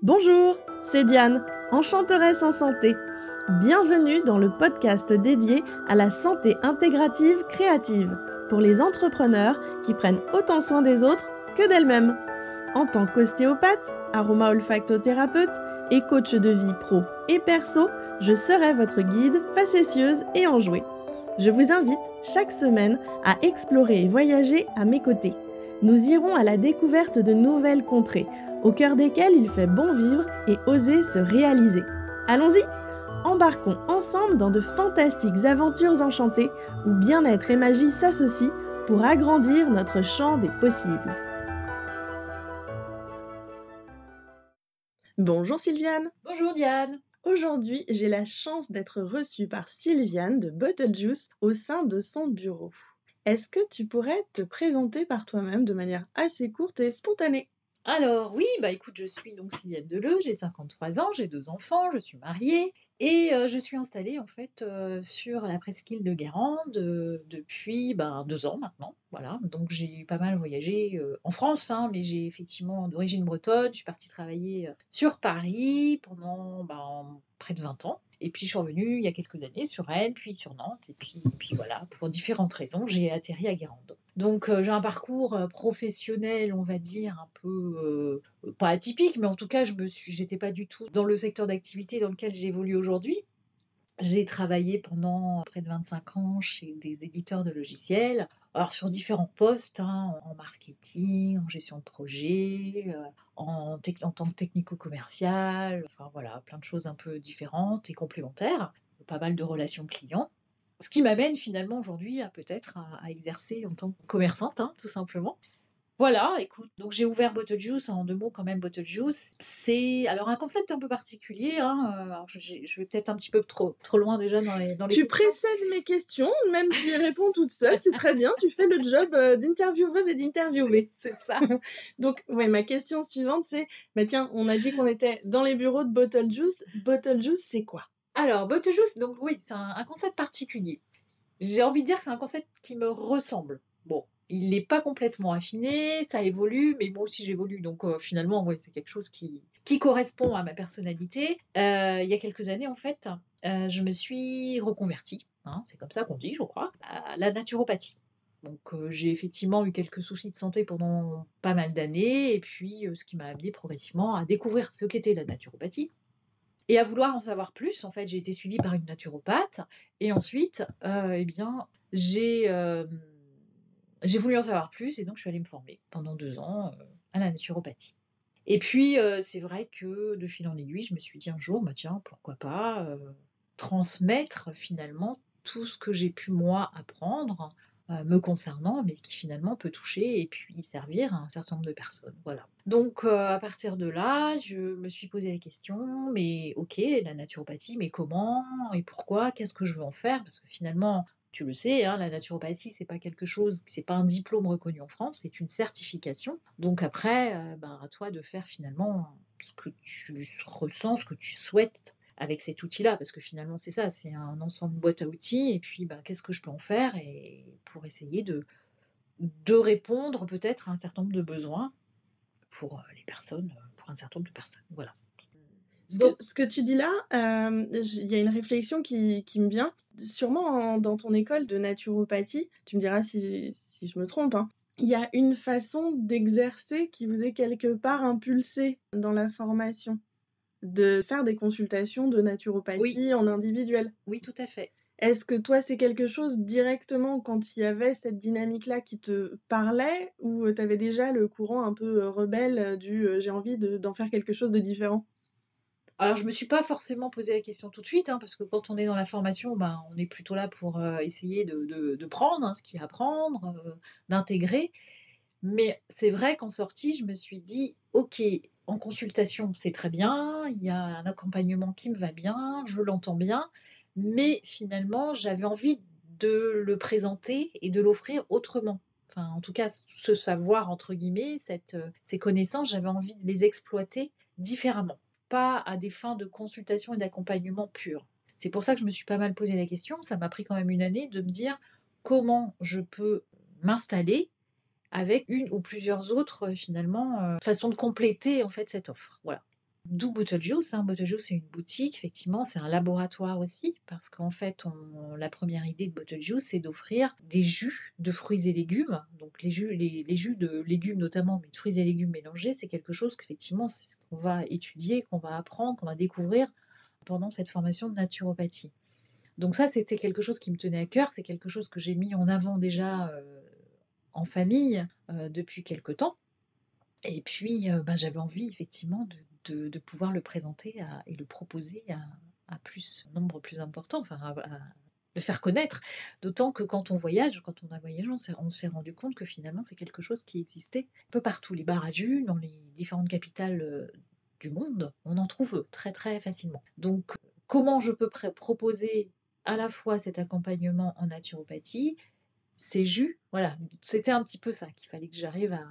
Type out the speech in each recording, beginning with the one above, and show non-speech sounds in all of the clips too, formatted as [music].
Bonjour, c'est Diane, enchanteresse en santé. Bienvenue dans le podcast dédié à la santé intégrative créative pour les entrepreneurs qui prennent autant soin des autres que d'elles-mêmes. En tant qu'ostéopathe, aroma-olfactothérapeute et coach de vie pro et perso, je serai votre guide facétieuse et enjouée. Je vous invite chaque semaine à explorer et voyager à mes côtés. Nous irons à la découverte de nouvelles contrées au cœur desquels il fait bon vivre et oser se réaliser. Allons-y Embarquons ensemble dans de fantastiques aventures enchantées où bien-être et magie s'associent pour agrandir notre champ des possibles. Bonjour Sylviane Bonjour Diane Aujourd'hui, j'ai la chance d'être reçue par Sylviane de Bottle Juice au sein de son bureau. Est-ce que tu pourrais te présenter par toi-même de manière assez courte et spontanée? Alors oui, bah écoute, je suis donc Sylviane Deleu, j'ai 53 ans, j'ai deux enfants, je suis mariée et je suis installée en fait sur la presqu'île de Guérande depuis ben, deux ans maintenant. Voilà, donc j'ai pas mal voyagé en France, hein, mais j'ai effectivement d'origine bretonne. Je suis partie travailler sur Paris pendant ben, près de 20 ans. Et puis je suis revenue il y a quelques années sur Rennes, puis sur Nantes, et puis, puis voilà, pour différentes raisons, j'ai atterri à Guérande. Donc j'ai un parcours professionnel, on va dire, un peu pas atypique, mais en tout cas, je me suis, pas du tout dans le secteur d'activité dans lequel j'évolue aujourd'hui. J'ai travaillé pendant près de 25 ans chez des éditeurs de logiciels, alors sur différents postes, hein, en marketing, en gestion de projet, en, en tant que technico-commercial, enfin voilà, plein de choses un peu différentes et complémentaires, pas mal de relations clients. Ce qui m'amène finalement aujourd'hui à peut-être à, exercer en tant que commerçante, hein, tout simplement. Voilà, écoute, donc j'ai ouvert Bottle Juice, en deux mots quand même, Bottle Juice. C'est alors un concept un peu particulier, hein, je, vais peut-être un petit peu trop, trop loin déjà dans les, dans Tu précèdes mes questions, même tu y réponds toute seule, c'est très bien, tu fais le job euh, d'intervieweuse et d'interviewer. C'est ça. [laughs] donc, ouais, ma question suivante, c'est, bah tiens, on a dit qu'on était dans les bureaux de Bottle Juice. Bottle Juice, c'est quoi? Alors, Bottle Juice, donc oui, c'est un, concept particulier. J'ai envie de dire que c'est un concept qui me ressemble. Bon, il n'est pas complètement affiné, ça évolue, mais moi aussi j'évolue, donc euh, finalement, ouais, c'est quelque chose qui, qui correspond à ma personnalité. Euh, il y a quelques années, en fait, euh, je me suis reconvertie, hein, c'est comme ça qu'on dit, je crois, à la naturopathie. Donc j'ai effectivement eu quelques soucis de santé pendant pas mal d'années, et puis ce qui m'a amené progressivement à découvrir ce qu'était la naturopathie. Et à vouloir en savoir plus, en fait, j'ai été suivie par une naturopathe. Et ensuite, euh, eh bien, j'ai, euh, j'ai voulu en savoir plus. Et donc, je suis allée me former pendant deux ans euh, à la naturopathie. Et puis, c'est vrai que de fil en aiguille, je me suis dit un jour, bah, tiens, pourquoi pas transmettre finalement tout ce que j'ai pu moi apprendre me concernant, mais qui finalement peut toucher et puis servir à un certain nombre de personnes. Voilà. Donc euh, à partir de là, je me suis posé la question, mais ok, la naturopathie, mais comment et pourquoi Qu'est-ce que je veux en faire? Parce que finalement, tu le sais, hein, la naturopathie, c'est pas quelque chose, c'est pas un diplôme reconnu en France, c'est une certification. Donc après, euh, bah, à toi de faire finalement ce que tu ressens, ce que tu souhaites avec cet outil-là, parce que finalement c'est ça, c'est un ensemble boîte à outils, et puis bah, qu'est-ce que je peux en faire et pour essayer de, de répondre peut-être à un certain nombre de besoins pour euh, les personnes, pour un certain nombre de personnes. Voilà. Ce que, tu dis là, euh, il y a une réflexion qui, qui me vient. Sûrement dans ton école de naturopathie, tu me diras si, si je me trompe, hein, il y a une façon d'exercer qui vous est quelque part impulsée dans la formation de faire des consultations de naturopathie en individuel. Oui, tout à fait. Est-ce que toi, c'est quelque chose directement quand il y avait cette dynamique-là qui te parlait ou tu avais déjà le courant un peu rebelle du j'ai envie d'en faire quelque chose de différent? Alors, je ne me suis pas forcément posé la question tout de suite, hein, parce que quand on est dans la formation, ben, on est plutôt là pour essayer de, prendre hein, ce qu'il y a à prendre, d'intégrer. Mais c'est vrai qu'en sortie, je me suis dit, OK, en consultation, c'est très bien, il y a un accompagnement qui me va bien, je l'entends bien, mais finalement, j'avais envie de le présenter et de l'offrir autrement. Enfin, en tout cas, ce savoir, entre guillemets, cette, euh, ces connaissances, j'avais envie de les exploiter différemment, pas à des fins de consultation et d'accompagnement pur. C'est pour ça que je me suis pas mal posé la question, ça m'a pris quand même une année de me dire comment je peux m'installer avec une ou plusieurs autres finalement façons de compléter en fait cette offre. Voilà. D'où Bottle Juice. Hein. Bottle Juice, c'est une boutique, effectivement, c'est un laboratoire aussi, parce qu'en fait, on, la première idée de Bottle Juice, c'est d'offrir des jus de fruits et légumes. Donc les jus, les, jus de légumes notamment, mais de fruits et légumes mélangés, c'est quelque chose qu'effectivement, qu'on va étudier, qu'on va apprendre, qu'on va découvrir pendant cette formation de naturopathie. Donc ça, c'était quelque chose qui me tenait à cœur, c'est quelque chose que j'ai mis en avant déjà euh, en famille euh, depuis quelque temps. Et puis, euh, ben, j'avais envie effectivement de, pouvoir le présenter et le proposer à, plus, nombre plus important, enfin à, le faire connaître. D'autant que quand on voyage, quand on a voyagé, on s'est rendu compte que finalement c'est quelque chose qui existait un peu partout. Les bars dans les différentes capitales euh, du monde, on en trouve très très facilement. Donc comment je peux proposer à la fois cet accompagnement en naturopathie, ces jus, voilà, c'était un petit peu ça qu'il fallait que j'arrive à,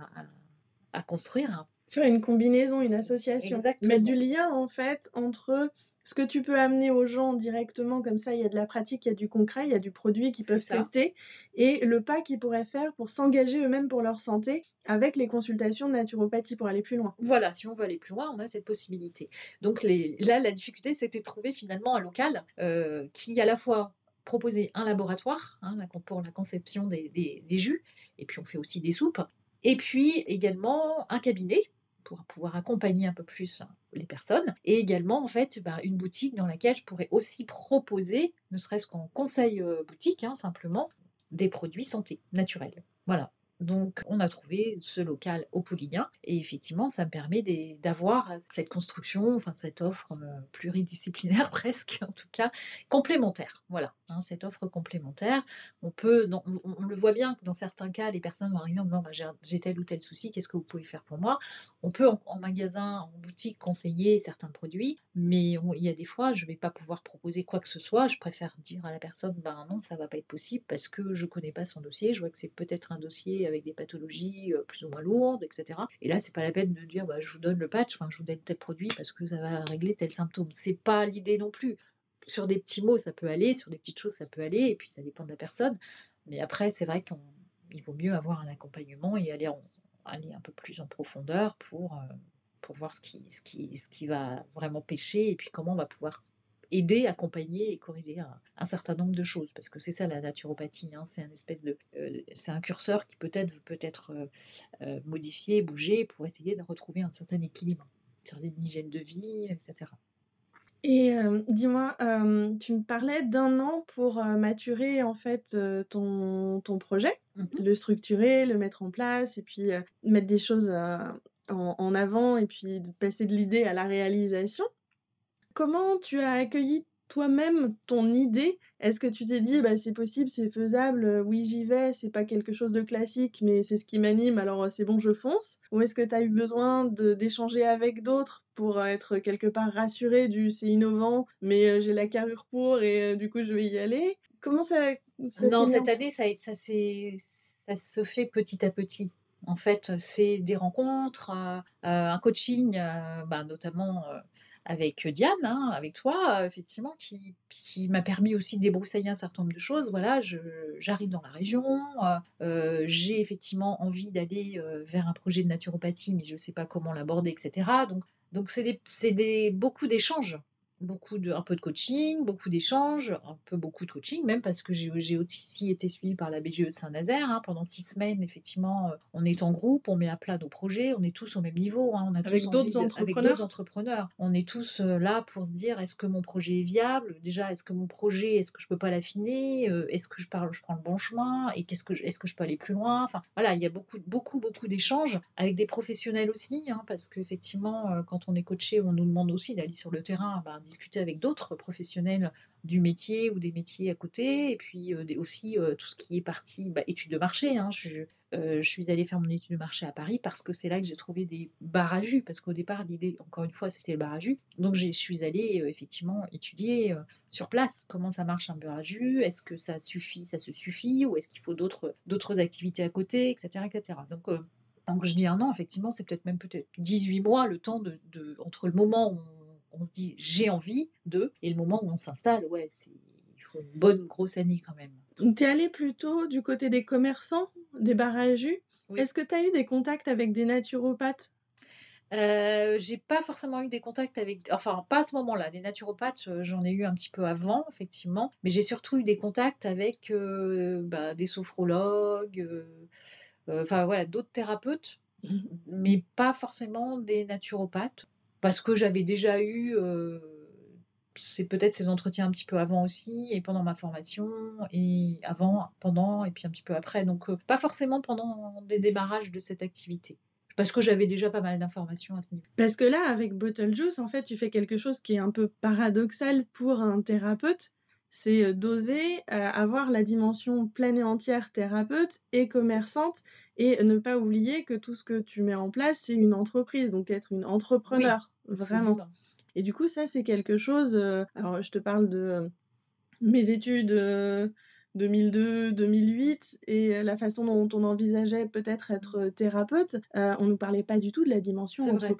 à construire Faire une combinaison, une association. Mettre du lien, en fait, entre ce que tu peux amener aux gens directement, comme ça, il y a de la pratique, il y a du concret, il y a du produit qu'ils peuvent tester, et le pas qu'ils pourraient faire pour s'engager eux-mêmes pour leur santé avec les consultations de naturopathie pour aller plus loin. Voilà, si on veut aller plus loin, on a cette possibilité. Donc les... là, la difficulté, c'était de trouver finalement un local euh, qui, à la fois, proposait un laboratoire hein, pour la conception des, jus, et puis on fait aussi des soupes, et puis également un cabinet pour pouvoir accompagner un peu plus les personnes. Et également, en fait, bah, une boutique dans laquelle je pourrais aussi proposer, ne serait-ce qu'en conseil euh, boutique, hein, simplement, des produits santé naturels. Voilà. Donc, on a trouvé ce local au Poulignan et effectivement, ça me permet d'avoir cette construction, enfin cette offre euh, pluridisciplinaire [laughs] presque, en tout cas complémentaire. Voilà, hein, cette offre complémentaire. On peut, on, le voit bien que dans certains cas, les personnes vont arriver en disant bah, j'ai tel ou tel souci, qu'est-ce que vous pouvez faire pour moi? On peut en, magasin, en boutique conseiller certains produits, mais il y a des fois, je ne vais pas pouvoir proposer quoi que ce soit. Je préfère dire à la personne ben non, ça va pas être possible parce que je connais pas son dossier. Je vois que c'est peut-être un dossier avec des pathologies euh, plus ou moins lourdes, etc. Et là, c'est pas la peine de dire bah, je vous donne le patch, je vous donne tel produit parce que ça va régler tel symptôme. C'est pas l'idée non plus. Sur des petits mots, ça peut aller, sur des petites choses, ça peut aller, et puis ça dépend de la personne. Mais après, c'est vrai qu'il vaut mieux avoir un accompagnement et aller, aller un peu plus en profondeur pour, euh, pour voir ce qui, ce, qui, ce qui va vraiment pêcher et puis comment on va pouvoir aider, accompagner et corriger un, certain nombre de choses. Parce que c'est ça la naturopathie, hein, c'est un espèce de, euh, c'est un curseur qui peut-être peut être euh, euh, modifié, bougé pour essayer de retrouver un certain équilibre, une certaine hygiène de vie, etc. Et dis-moi, tu me parlais d'un an pour maturer en fait ton, ton projet, mmh le structurer, le mettre en place et puis mettre des choses en, en, avant et puis passer de l'idée à la réalisation. Comment tu as accueilli toi-même ton idée? Est-ce que tu t'es dit bah c'est possible, c'est faisable, euh, oui j'y vais, c'est pas quelque chose de classique mais c'est ce qui m'anime alors euh, c'est bon je fonce? Ou est-ce que tu as eu besoin d'échanger avec d'autres pour être quelque part rassuré du c'est innovant mais euh, j'ai la carrure pour et du coup je vais y aller Comment ça, Non, cette année ça, ça, ça se fait petit à petit. En fait, c'est des rencontres, un coaching, bah, notamment avec Diane, hein, avec toi, effectivement, qui, qui m'a permis aussi de débroussailler un certain nombre de choses. Voilà, j'arrive dans la région, j'ai effectivement envie d'aller vers un projet de naturopathie, mais je ne sais pas comment l'aborder, etc. Donc, donc c'est beaucoup d'échanges beaucoup de, un peu de coaching, beaucoup d'échanges, un peu beaucoup de coaching même parce que j'ai aussi été suivie par la BGE de Saint-Nazaire. Hein, pendant six semaines, effectivement, euh, on est en groupe, on met à plat nos projets, on est tous au même niveau. Hein, on a avec d'autres entrepreneurs? entrepreneurs. On est tous euh, là pour se dire est-ce que mon projet est viable? Déjà, est-ce que mon projet, est-ce que je peux pas l'affiner? Euh, Est-ce que je, parle, je prends le bon chemin? Et qu'est-ce que est-ce que je peux aller plus loin? Enfin, voilà, il y a beaucoup, beaucoup, beaucoup d'échanges avec des professionnels aussi, hein, parce qu'effectivement, quand on est coaché, on nous demande aussi d'aller sur le terrain. Ben, discuter avec d'autres professionnels du métier ou des métiers à côté, et puis euh, aussi euh, tout ce qui est partie bah, études de marché. Hein. Je, euh, je, suis allée faire mon étude de marché à Paris parce que c'est là que j'ai trouvé des bars à jus, parce qu'au départ, l'idée, encore une fois, c'était le bar à jus. Donc je suis allée effectivement étudier sur place comment ça marche un bar à jus, est-ce que ça suffit, ça se suffit, ou est-ce qu'il faut d'autres activités à côté, etc. etc. Donc je dis un an, effectivement, c'est peut-être même peut-être 18 mois le temps de, de, entre le moment où on se dit j'ai envie de, et le moment où on s'installe, ouais, il faut une bonne grosse année quand même. Donc tu es allé plutôt du côté des commerçants, des bars à jus. Est-ce que tu as eu des contacts avec des naturopathes? Heu, j'ai pas forcément eu des contacts avec enfin, pas à ce moment-là. Des naturopathes, heu, j'en ai eu un petit peu avant, effectivement, mais j'ai surtout eu des contacts avec, heu, bah, des sophrologues, heu, enfin, voilà, d'autres thérapeutes, Mmh. mais pas forcément des naturopathes. Parce que j'avais déjà eu, heu, c'est peut-être ces entretiens un petit peu avant aussi et pendant ma formation et avant, pendant et puis un petit peu après, donc heu, pas forcément pendant des démarrages de cette activité. Parce que j'avais déjà pas mal d'informations à ce niveau. Parce que là, avec Bottle Juice, en fait, tu fais quelque chose qui est un peu paradoxal pour un thérapeute, c'est, d'oser, avoir la dimension pleine et entière thérapeute et commerçante et ne pas oublier que tout ce que tu mets en place, c'est une entreprise, donc être une Oui, entrepreneur, vraiment. absolument. Et du coup, ça, c'est quelque chose, alors je te parle de, mes études, heu, 2002-2008 et la façon dont on envisageait peut-être être, heu, thérapeute, on nous parlait pas du tout de la dimension vrai.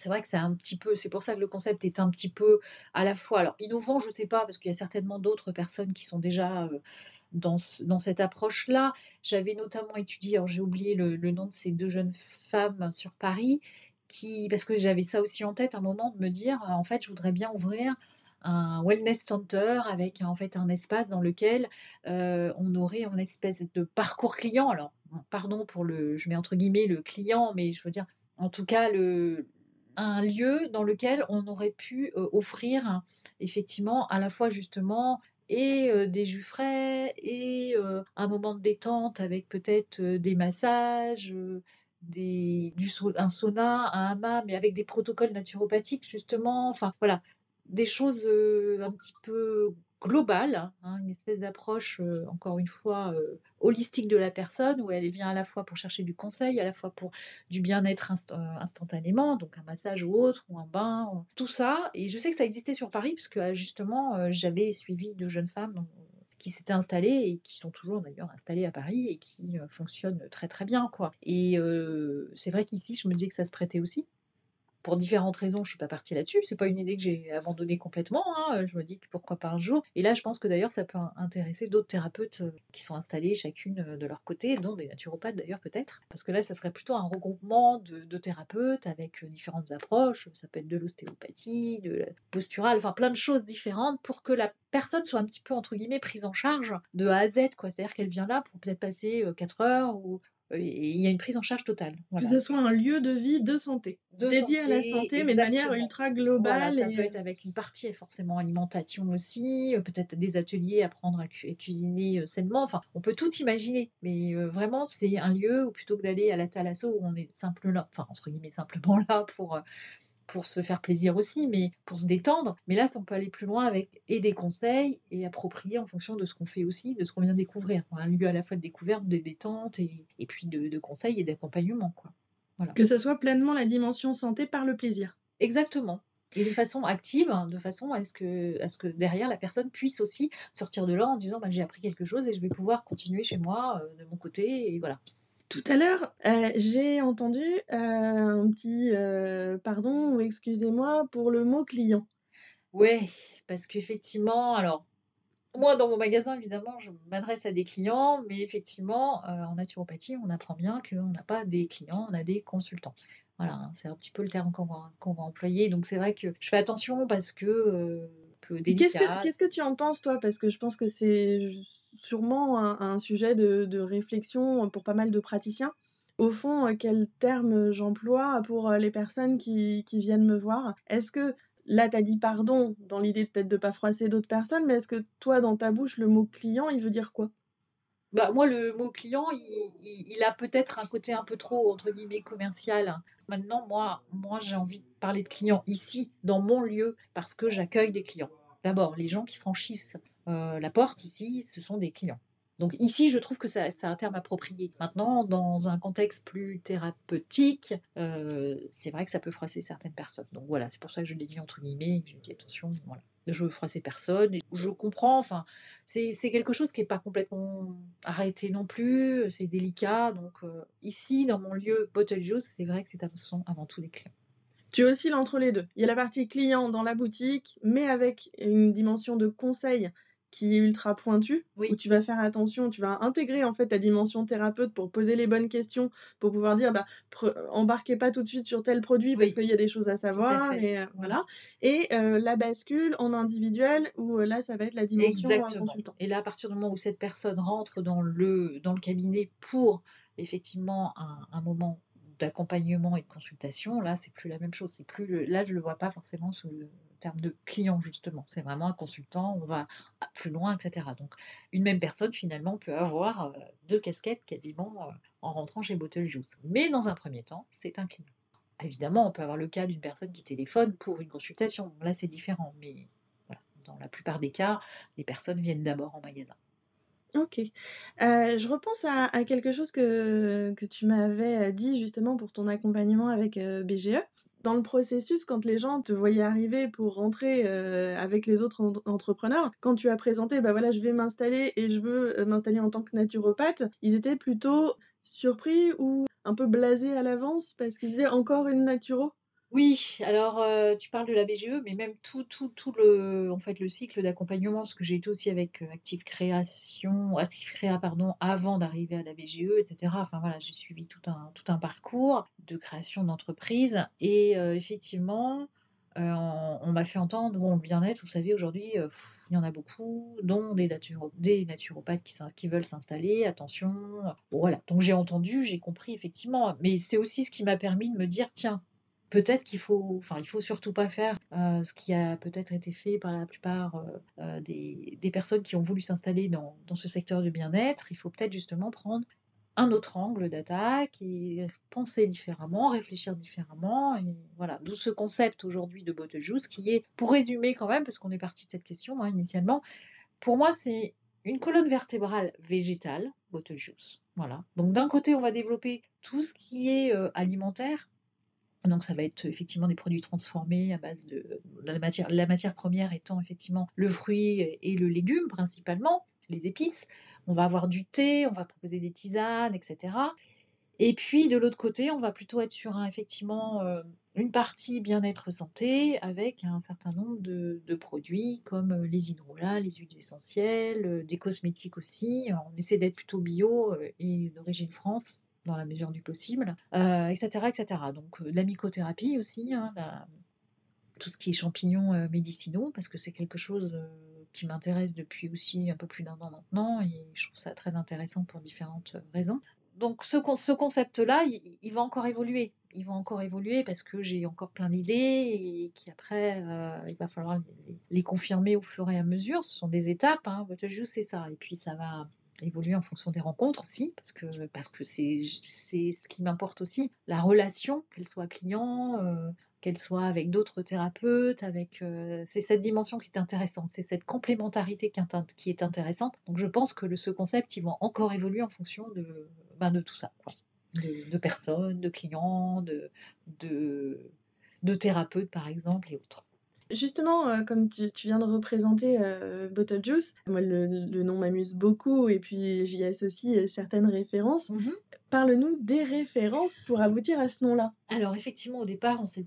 C'est vrai que c'est un petit peu c'est pour ça que le concept est un petit peu à la fois alors innovant, je sais pas, parce qu'il y a certainement d'autres personnes qui sont déjà, heu, dans dans cette approche-là. J'avais notamment étudié, alors j'ai oublié le le nom de ces 2 jeunes femmes sur Paris qui parce que j'avais ça aussi en tête à un moment de me dire: «En fait, je voudrais bien ouvrir un wellness center avec en fait un espace dans lequel, heu, on aurait une espèce de parcours client». Alors, pardon pour le je mets entre guillemets «le client», mais je veux dire, en tout cas le un lieu dans lequel on aurait pu, offrir effectivement à la fois justement et des jus frais et un moment de détente avec peut-être, des massages, des du un sauna, un hammam, mais avec des protocoles naturopathiques justement, enfin voilà. Des choses, un petit peu globales, hein, une espèce d'approche, heu, encore une fois, heu, holistique de la personne où elle vient à la fois pour chercher du conseil, à la fois pour du bien-être heu, instantanément, donc un massage ou autre ou un bain ou tout ça et je sais que ça existait sur Paris puisque, heu, justement, j'avais suivi 2 jeunes femmes qui s'étaient installées et qui sont toujours d'ailleurs installées à Paris et qui, fonctionnent très, très bien, quoi et c'est vrai qu'ici, je me disais que ça se prêtait aussi. Pour différentes raisons, je suis pas partie là-dessus. C'est pas une idée que j'ai abandonnée complètement, hein, je me dis que pourquoi pas un jour et là, je pense que d'ailleurs ça peut in intéresser d'autres thérapeutes, heu, qui sont installées chacune, heu, de leur côté, dont des naturopathes d'ailleurs peut-être. Parce que là, ça serait plutôt un regroupement de de thérapeutes avec, heu, différentes approches. Ça peut être de l'ostéopathie, de la posturale, enfin plein de choses différentes pour que la personne soit un petit peu entre guillemets «prise en charge» de A à Z. C'est-à-dire qu'elle vient là pour peut-être passer, heu, 4 heures ou il y a une prise en charge totale, Que voilà. ce soit un lieu de vie de santé, De dédié à la santé, mais de manière ultra Voilà, globale ça peut être avec une partie forcément alimentation aussi, heu, peut-être des ateliers, apprendre à cu à cuisiner, heu, sainement, enfin, on peut tout imaginer. Mais vraiment, c'est un lieu où plutôt que d'aller à la thalasso où on est simplement enfin, entre guillemets «simplement» [laughs] là pour, pour se faire plaisir aussi, mais pour se détendre. Mais là, ça on peut aller plus loin avec et des conseils et appropriés en fonction de ce qu'on fait aussi, de ce qu'on vient découvrir. Un lieu à la fois de découverte, de détente et et puis de de conseils et d'accompagnement, quoi. Voilà. que ça soit pleinement la dimension santé par le plaisir. Exactement et de façon active, hein, de façon à ce que à ce que derrière la personne puisse aussi sortir de là en disant: «Bah, j'ai appris quelque chose et je vais pouvoir continuer chez moi, heu, de mon côté» et voilà. Tout à l'heure, heu, j'ai entendu, heu, un petit, heu, pardon ou excusez-moi pour le mot client. Ouais, parce qu'effectivement alors moi dans mon magasin évidemment je m'adresse à des clients, mais effectivement, en naturopathie on apprend bien qu'on n'a pas des clients, on a des consultants. Voilà, hein, c'est un petit peu le terme qu'on va qu'on va employer donc c'est vrai que je fais attention parce que, Qu'est-ce que tu en penses toi? Parce que je pense que c'est sûrement un un sujet de de réflexion, pour pas mal de praticiens. Au fond, heu, quel terme j'emploie pour, heu, les personnes qui qui viennent me voir? Est-ce que là, tu as dit «pardon» dans l'idée peut-être de pas froisser d'autres personnes, mais est-ce que toi, dans ta bouche, le mot «client», il veut dire quoi? Bah, moi, le mot client, il il a peut-être un côté un peu trop, entre guillemets, «commercial». Maintenant, moi moi, j'ai envie de parler de clients ici, dans mon lieu, parce que j'accueille des clients. D'abord, les gens qui franchissent, heu, la porte ici, ce sont des clients. Donc ici, je trouve que c'est un terme approprié. Maintenant, dans un contexte plus thérapeutique, heu, c'est vrai que ça peut froisser certaines personnes. Donc voilà, c'est pour ça que je l'ai mis entre guillemets et que j'ai dit: «Attention, voilà, je froisser personne» je comprends, enfin, c'est quelque chose qui est pas complètement arrêté non plus, c'est délicat donc heu, ici, dans mon lieu Bottle Juice, c'est vrai que c'est avant tout des clients. Tu oscilles entre les 2. Il y a la partie client dans la boutique, mais avec une dimension de conseil qui est ultra pointu, Oui. où tu vas faire attention, tu vas intégrer en fait ta dimension thérapeute pour poser les bonnes questions, pour pouvoir dire bah embarquez pas tout de suite sur tel produit parce Oui. qu'il y a des choses à savoir et euh, voilà. Et euh, la bascule en individuel où euh, là ça va être la dimension Exactement. consultant. Et là, à partir du moment où cette personne rentre dans le, dans le cabinet pour effectivement un, un moment d'accompagnement et de consultation, là, c'est plus la même chose. C'est plus le- là, je le vois pas forcément sous le terme de client, justement. C'est vraiment un consultant, on va plus loin, etc. Donc, une même personne, finalement, peut avoir euh, deux casquettes quasiment euh, en rentrant chez Bottle Juice. Mais dans un premier temps, c'est un client. Évidemment, on peut avoir le cas d'une personne qui téléphone pour une consultation. Là, c'est différent. Mais voilà, dans la plupart des cas, les personnes viennent d'abord en magasin. Ok. Euh, je repense à, quelque chose que, que tu m'avais dit justement pour ton accompagnement avec BGE. Dans le processus, quand les gens te voyaient arriver pour rentrer euh, avec les autres en- entrepreneurs, quand tu as présenté, bah voilà, je vais m'installer et je veux euh, m'installer en tant que naturopathe, ils étaient plutôt surpris ou un peu blasés à l'avance parce qu'ils disaient encore une naturo? Oui, alors tu parles de la BGE, mais même tout, tout, tout le, en fait, le cycle d'accompagnement, parce que j'ai été aussi avec Active Création, Active Créa, pardon, avant d'arriver à la BGE, etc. Enfin voilà, j'ai suivi tout un, tout un parcours de création d'entreprise. Et effectivement, on, m'a fait entendre, bon, le bien-être, vous savez, aujourd'hui, il y en a beaucoup, dont des, des naturopathes qui, qui veulent s'installer, attention. Bon, voilà, donc j'ai entendu, j'ai compris, effectivement. Mais c'est aussi ce qui m'a permis de me dire, tiens, Peut-être qu'il faut, enfin, il faut surtout pas faire euh, ce qui a peut-être été fait par la plupart euh, euh, des, des personnes qui ont voulu s'installer dans, dans ce secteur du bien-être. Il faut peut-être justement prendre un autre angle d'attaque et penser différemment, réfléchir différemment. Et voilà, d'où ce concept aujourd'hui de Bottle Juice qui est, pour résumer quand même, parce qu'on est parti de cette question hein, initialement, pour moi, c'est une colonne vertébrale végétale, Bottle Juice. Voilà. Donc d'un côté, on va développer tout ce qui est alimentaire, donc ça va être effectivement des produits transformés à base de, la matière, la matière première étant effectivement le fruit et le légume principalement, les épices. On va avoir du thé, on va proposer des tisanes, etc. Et puis de l'autre côté, on va plutôt être sur un, effectivement euh, une partie bien-être santé avec un certain nombre de, produits comme euh, les hydrolats, les huiles essentielles, euh, des cosmétiques aussi. On essaie d'être plutôt bio et d'origine France dans la mesure du possible, euh, etc., etc. Donc euh, la mycothérapie aussi, hein, tout ce qui est champignons euh, médicinaux, parce que c'est quelque chose qui m'intéresse depuis aussi un peu plus d'un an maintenant, et je trouve ça très intéressant pour différentes raisons. Donc ce, con- ce concept-là, il, va encore évoluer. Il va encore évoluer parce que j'ai encore plein d'idées et qu'après, euh, il va falloir les, confirmer au fur et à mesure. Ce sont des étapes. Hein. Juice, c'est ça. Et puis ça va évoluer en fonction des rencontres aussi, parce que parce que c'est ce qui m'importe aussi, la relation, qu'elle soit client, euh, qu'elle soit avec d'autres thérapeutes, avec euh, c'est cette dimension qui est intéressante, c'est cette complémentarité qui est, intéressante. Donc je pense que ce concept, il va encore évoluer en fonction de ben, de tout ça, quoi. De, personnes, de clients, de de thérapeutes par exemple et autres. Justement, euh, comme tu, tu viens de représenter euh, Bottle Juice, moi le, le nom m'amuse beaucoup et puis j'y associe euh, certaines références. Parle-nous des références pour aboutir à ce nom-là. Alors effectivement, au départ, on s'est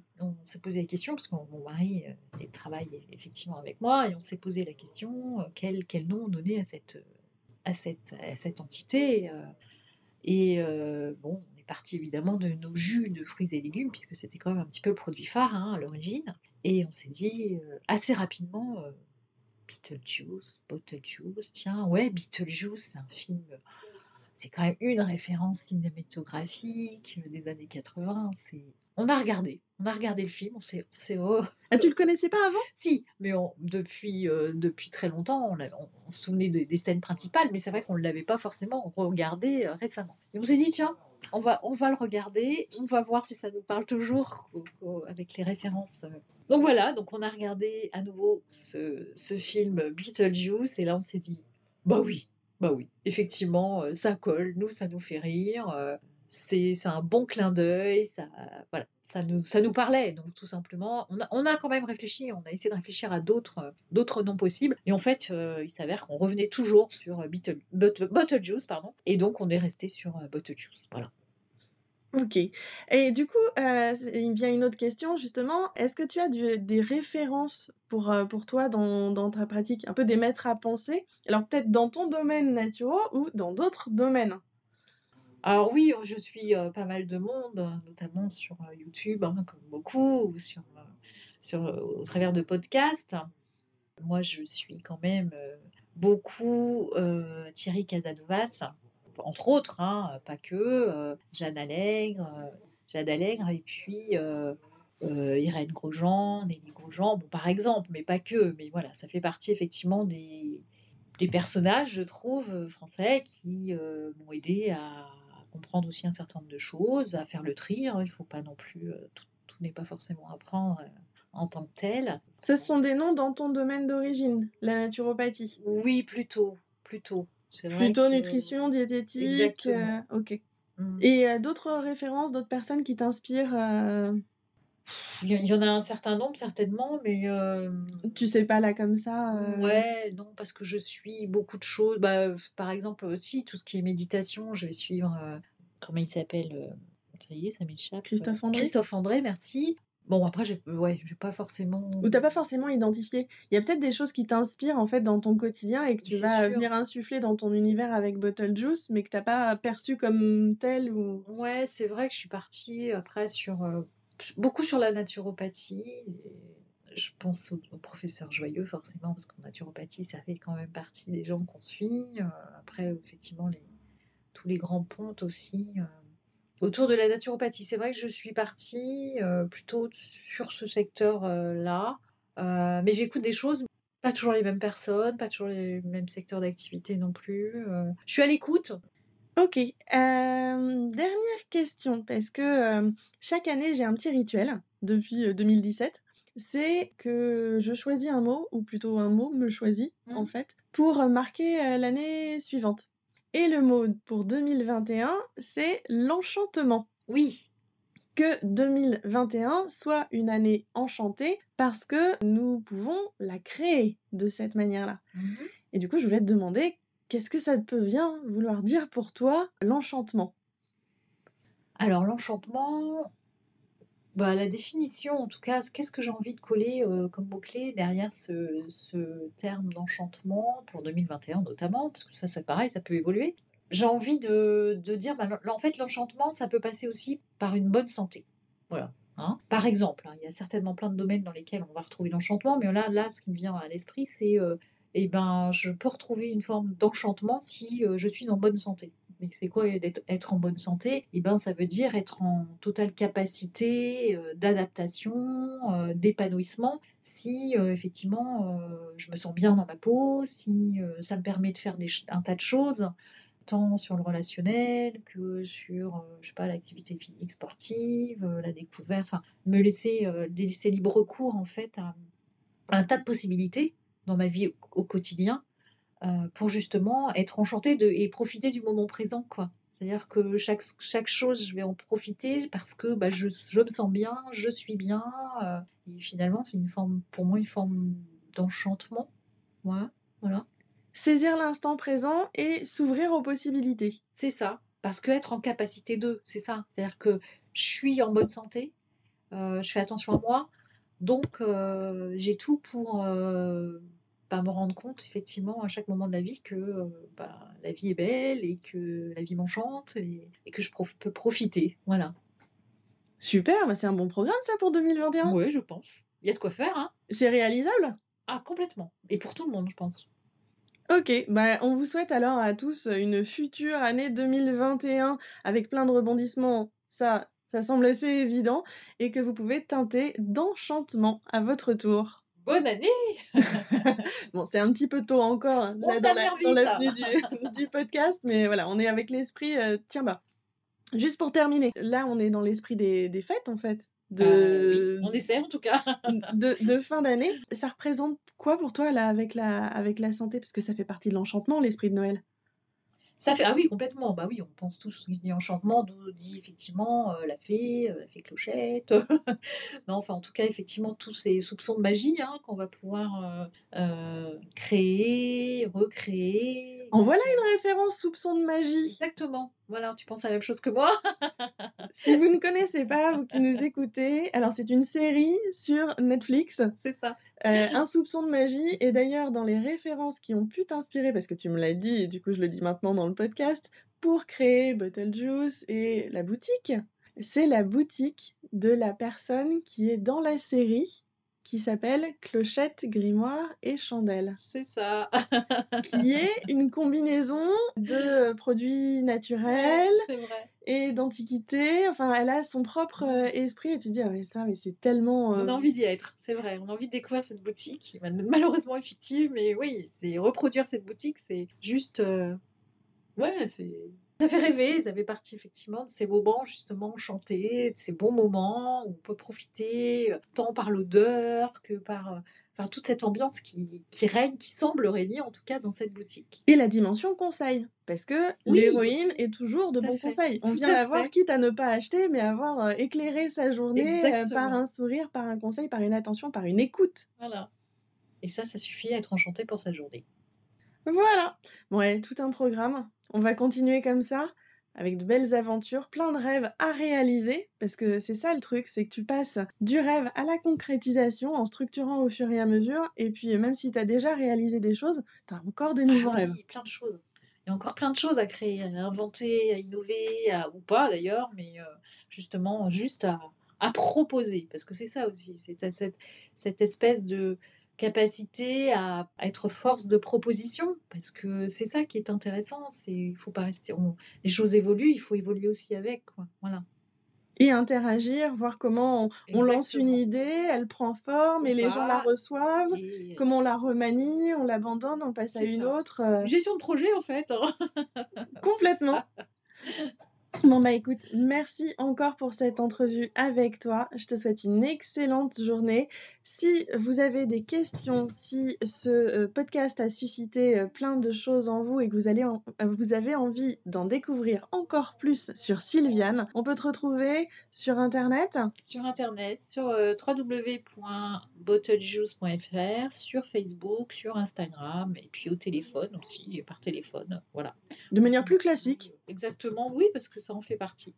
posé la question, parce que mon mari euh, il travaille effectivement avec moi, et on s'est posé la question, quel, quel nom donner à cette, à cette, à cette entité Et bon, on est parti évidemment de nos jus de fruits et légumes, puisque c'était quand même un petit peu le produit phare hein, à l'origine. Et on s'est dit euh, assez rapidement, euh, Beetlejuice, Bottle Juice, tiens, ouais, Beetlejuice, c'est un film, c'est quand même une référence cinématographique euh, des années 80. C'est... On a regardé, on a regardé le film, on s'est, on s'est- oh, Ah, tu le connaissais pas avant? Si, mais on- depuis, euh, depuis très longtemps, on, l'a- on- on se souvenait des, des scènes principales, mais c'est vrai qu'on ne l'avait pas forcément regardé euh, récemment. Et on s'est dit, tiens, on va, on va le regarder, on va voir si ça nous parle toujours avec les références. Donc voilà, donc on a regardé à nouveau ce, ce film Beetlejuice, et là on s'est dit, bah oui, bah oui, effectivement, ça colle, nous, ça nous fait rire. c'est un bon clin d'œil, ça, voilà, ça, nous, ça nous parlait. Donc, tout simplement, on a, on a quand même réfléchi, on a essayé de réfléchir à d'autres d'autres noms possibles. Et en fait, il s'avère qu'on revenait toujours sur Bottle, Juice, pardon. Et donc, on est resté sur Bottle Juice. Voilà. OK et du coup, il me vient une autre question justement. Est-ce que tu as des références pour, pour toi dans dans ta pratique? Un peu des maîtres à penser? Alors peut-être dans ton domaine naturo ou dans d'autres domaines? Alors oui, je suis, pas mal de monde, heu, notamment sur, YouTube, hein, comme beaucoup ou sur, sur, au travers de podcasts. Moi, je suis quand même, beaucoup, Thierry Casanovas, entre autres, hein, pas que, heu, Jeanne Allègre, Jade Allègre et puis, heu, Irène Grosjean, Nelly Grosjean, bon, par exemple, mais pas que. Mais voilà, ça fait partie effectivement des des personnages, je trouve, français qui, m'ont aidée à comprendre aussi un certain nombre de choses, à faire le tri, hein. Il faut pas non plus, tout tout n'est pas forcément à prendre, en tant que tel. Ce sont des noms dans ton domaine d'origine, la naturopathie? Oui, plutôt, plutôt. Plutôt que nutrition, diététique, heu, OK Mmh. et heu, d'autres références, d'autres personnes qui t'inspirent, heu? Il y en a un certain nombre certainement, mais hem, Tu sais pas là comme ça, ouais, non, parce que je suis beaucoup de choses. Bah, par exemple, aussi tout ce qui est méditation, je vais suivre, comment il s'appelle? Ça y est, ça m'échappe, Christophe André? Christophe André, merci. Bon après j'ai ouais, pas forcément Ou tu as pas forcément identifié? Il y a peut-être des choses qui t'inspirent en fait dans ton quotidien et que tu vas sûr. venir insuffler dans ton univers avec Bottle Juice, mais que tu as pas perçu comme tel ou Ouais, c'est vrai que je suis partie après sur, heu, s beaucoup sur la naturopathie je pense au au professeur Joyeux forcément parce qu'en naturopathie, ça fait quand même partie des gens qu'on suit, heu, après effectivement les tous les grands pontes aussi, heu, autour de la naturopathie. C'est vrai que je suis partie, heu, plutôt sur ce secteur, heu, là, heu, mais j'écoute des choses, pas toujours les mêmes personnes, pas toujours les mêmes secteurs d'activité non plus, je suis à l'écoute. OK, dernière question parce que, chaque année j'ai un petit rituel depuis, heu, 2017. C'est que je choisis un mot ou plutôt un mot me choisit en Mmh. fait pour, marquer, l'année suivante et le mot pour 2021, c'est l'enchantement. Oui. Que 2021 soit une année enchantée parce que nous pouvons la créer de cette manière-là Mmh mh. et du coup, je voulais te demander, qu'est-ce que ça peut bien vouloir dire pour toi, l'enchantement? Alors l'enchantement, bah, la définition en tout cas, qu'est-ce que j'ai envie de coller, comme mot clé derrière ce ce terme d'enchantement pour 2021 notamment, parce que ça, c'est pareil, ça peut évoluer. J'ai envie de de dire, bah, en fait, l'enchantement, ça peut passer aussi par une bonne santé. Voilà, hein. Par exemple, hein, il y a certainement plein de domaines dans lesquels on va retrouver l'enchantement, mais là là, ce qui me vient à l'esprit, c'est, et ben, je peux retrouver une forme d'enchantement si, je suis en bonne santé. Et c'est quoi être en bonne santé? Et ben, ça veut dire être en totale capacité, heu, d'adaptation, heu, d'épanouissement si, heu, effectivement, je me sens bien dans ma peau, si, ça me permet de faire des un tas de choses, tant sur le relationnel que sur, je sais pas, l'activité physique sportive, la découverte, me laisser, laisser libre cours en fait à un tas de possibilités dans ma vie au quotidien, pour justement être enchantée de et profiter du moment présent, quoi. C'est-à-dire que chaque chaque chose, je vais en profiter parce que, bah, je je me sens bien, je suis bien, heu et finalement, c'est une forme, pour moi, une forme d'enchantement. Ouais, voilà. Saisir l'instant présent et s'ouvrir aux possibilités. C'est ça, parce qu'être en capacité de, c'est ça. C'est-à-dire que je suis en bonne santé, heu, je fais attention à moi, donc j'ai tout pour, bah, me rendre compte effectivement à chaque moment de la vie que, heu, bah, la vie est belle et que la vie m'enchante et et que je prof peux profiter, voilà. Super, bah, c'est un bon programme ça pour 2021. Ouais, je pense. Il y a de quoi faire, hein. C'est réalisable? Ah complètement et pour tout le monde, je pense. OK, bah, on vous souhaite alors à tous, une future année 2021 avec plein de rebondissements, ça, ça semble assez évident et que vous pouvez teinter d'enchantement à votre tour. Bonne année! [laughs] Bon, c'est un petit peu tôt encore, hein, là, dans la dans du [laughs] du podcast, mais voilà, on est avec l'esprit, heu, tient-bas. Juste pour terminer, là, on est dans l'esprit des des fêtes, en fait, oui, de on essaie en tout cas. [laughs] de de fin d'année. Ça représente quoi pour toi, là, avec la avec la santé? Parce que ça fait partie de l'enchantement, l'esprit de Noël. Ça fait ah oui complètement, bah oui, on pense tous qui dit enchantement dit effectivement, heu, la fée, heu, la fée Clochette. [laughs] Non, enfin, en tout cas, effectivement, tous ces soupçons de magie, hein, qu'on va pouvoir, heu, créer, recréer, En voilà une référence soupçon de magie! Exactement, Voilà, tu penses à la même chose que moi [laughs] Si vous ne connaissez pas, vous qui nous écoutez, alors c'est une série sur Netflix. C'est ça. Euh, un soupçon de magie. Et d'ailleurs, dans les références qui ont pu t'inspirer, parce que tu me l'as dit, et du coup je le dis maintenant dans le podcast, pour créer Bottle Juice et la boutique, c'est la boutique de la personne qui est dans la série qui s'appelle Clochette, Grimoire et Chandelle. C'est ça. [laughs] qui est une combinaison de produits naturels et d'antiquités. Enfin, elle a son propre euh, esprit et tu dis, ah mais ça, mais c'est tellement... On a euh, envie d'y être, c'est vrai. On a envie de découvrir cette boutique, malheureusement effective, mais oui, c'est reproduire cette boutique, c'est juste... Euh, ouais, c'est ça fait rêver, ça fait partie effectivement de ces moments justement chantés, de ces bons moments où on peut profiter euh, tant par l'odeur que par euh, enfin, toute cette ambiance qui, qui, règne, qui semble régner en tout cas dans cette boutique. Et la dimension conseil, parce que l'héroïne est toujours de bons conseils. On vient la voir quitte à ne pas acheter, mais avoir euh, éclairé sa journée par un sourire, par un conseil, par une attention, par une écoute. Voilà. Et ça, ça suffit à être enchanté pour cette journée. Voilà. Ouais, tout un programme. On va continuer comme ça, avec de belles aventures, plein de rêves à réaliser, parce que c'est ça le truc, c'est que tu passes du rêve à la concrétisation en structurant au fur et à mesure, et puis même si tu as déjà réalisé des choses, tu as encore de nouveaux ah rêves. plein de choses. Il y a encore plein de choses à créer, à inventer, à innover, ou pas d'ailleurs, mais euh, justement, juste à, proposer, parce que c'est ça aussi, c'est cette espèce de capacité à, être force de proposition, parce que c'est ça qui est intéressant. C'est il faut pas rester. les choses évoluent, il faut évoluer aussi avec. Quoi. Voilà. Et interagir, voir comment on, lance une idée, elle prend forme et les gens la reçoivent, comment on la remanie, on l'abandonne, on passe à une autre. Euh. Gestion de projet en fait. Hein. [laughs] Complètement. [laughs] Bon bah écoute, merci encore pour cette entrevue avec toi. Je te souhaite une excellente journée. Si vous avez des questions, si ce euh, podcast a suscité euh, plein de choses en vous et que vous, allez euh, vous avez envie d'en découvrir encore plus sur Sylviane, on peut te retrouver sur Internet? Sur Internet, sur www.bottlejuice.fr, sur Facebook, sur Instagram et puis au téléphone aussi, par téléphone. Voilà. De manière plus classique Exactement, oui, parce que ça en fait partie.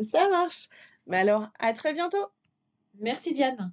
Ça marche. Mais alors, à très bientôt. Merci Diane.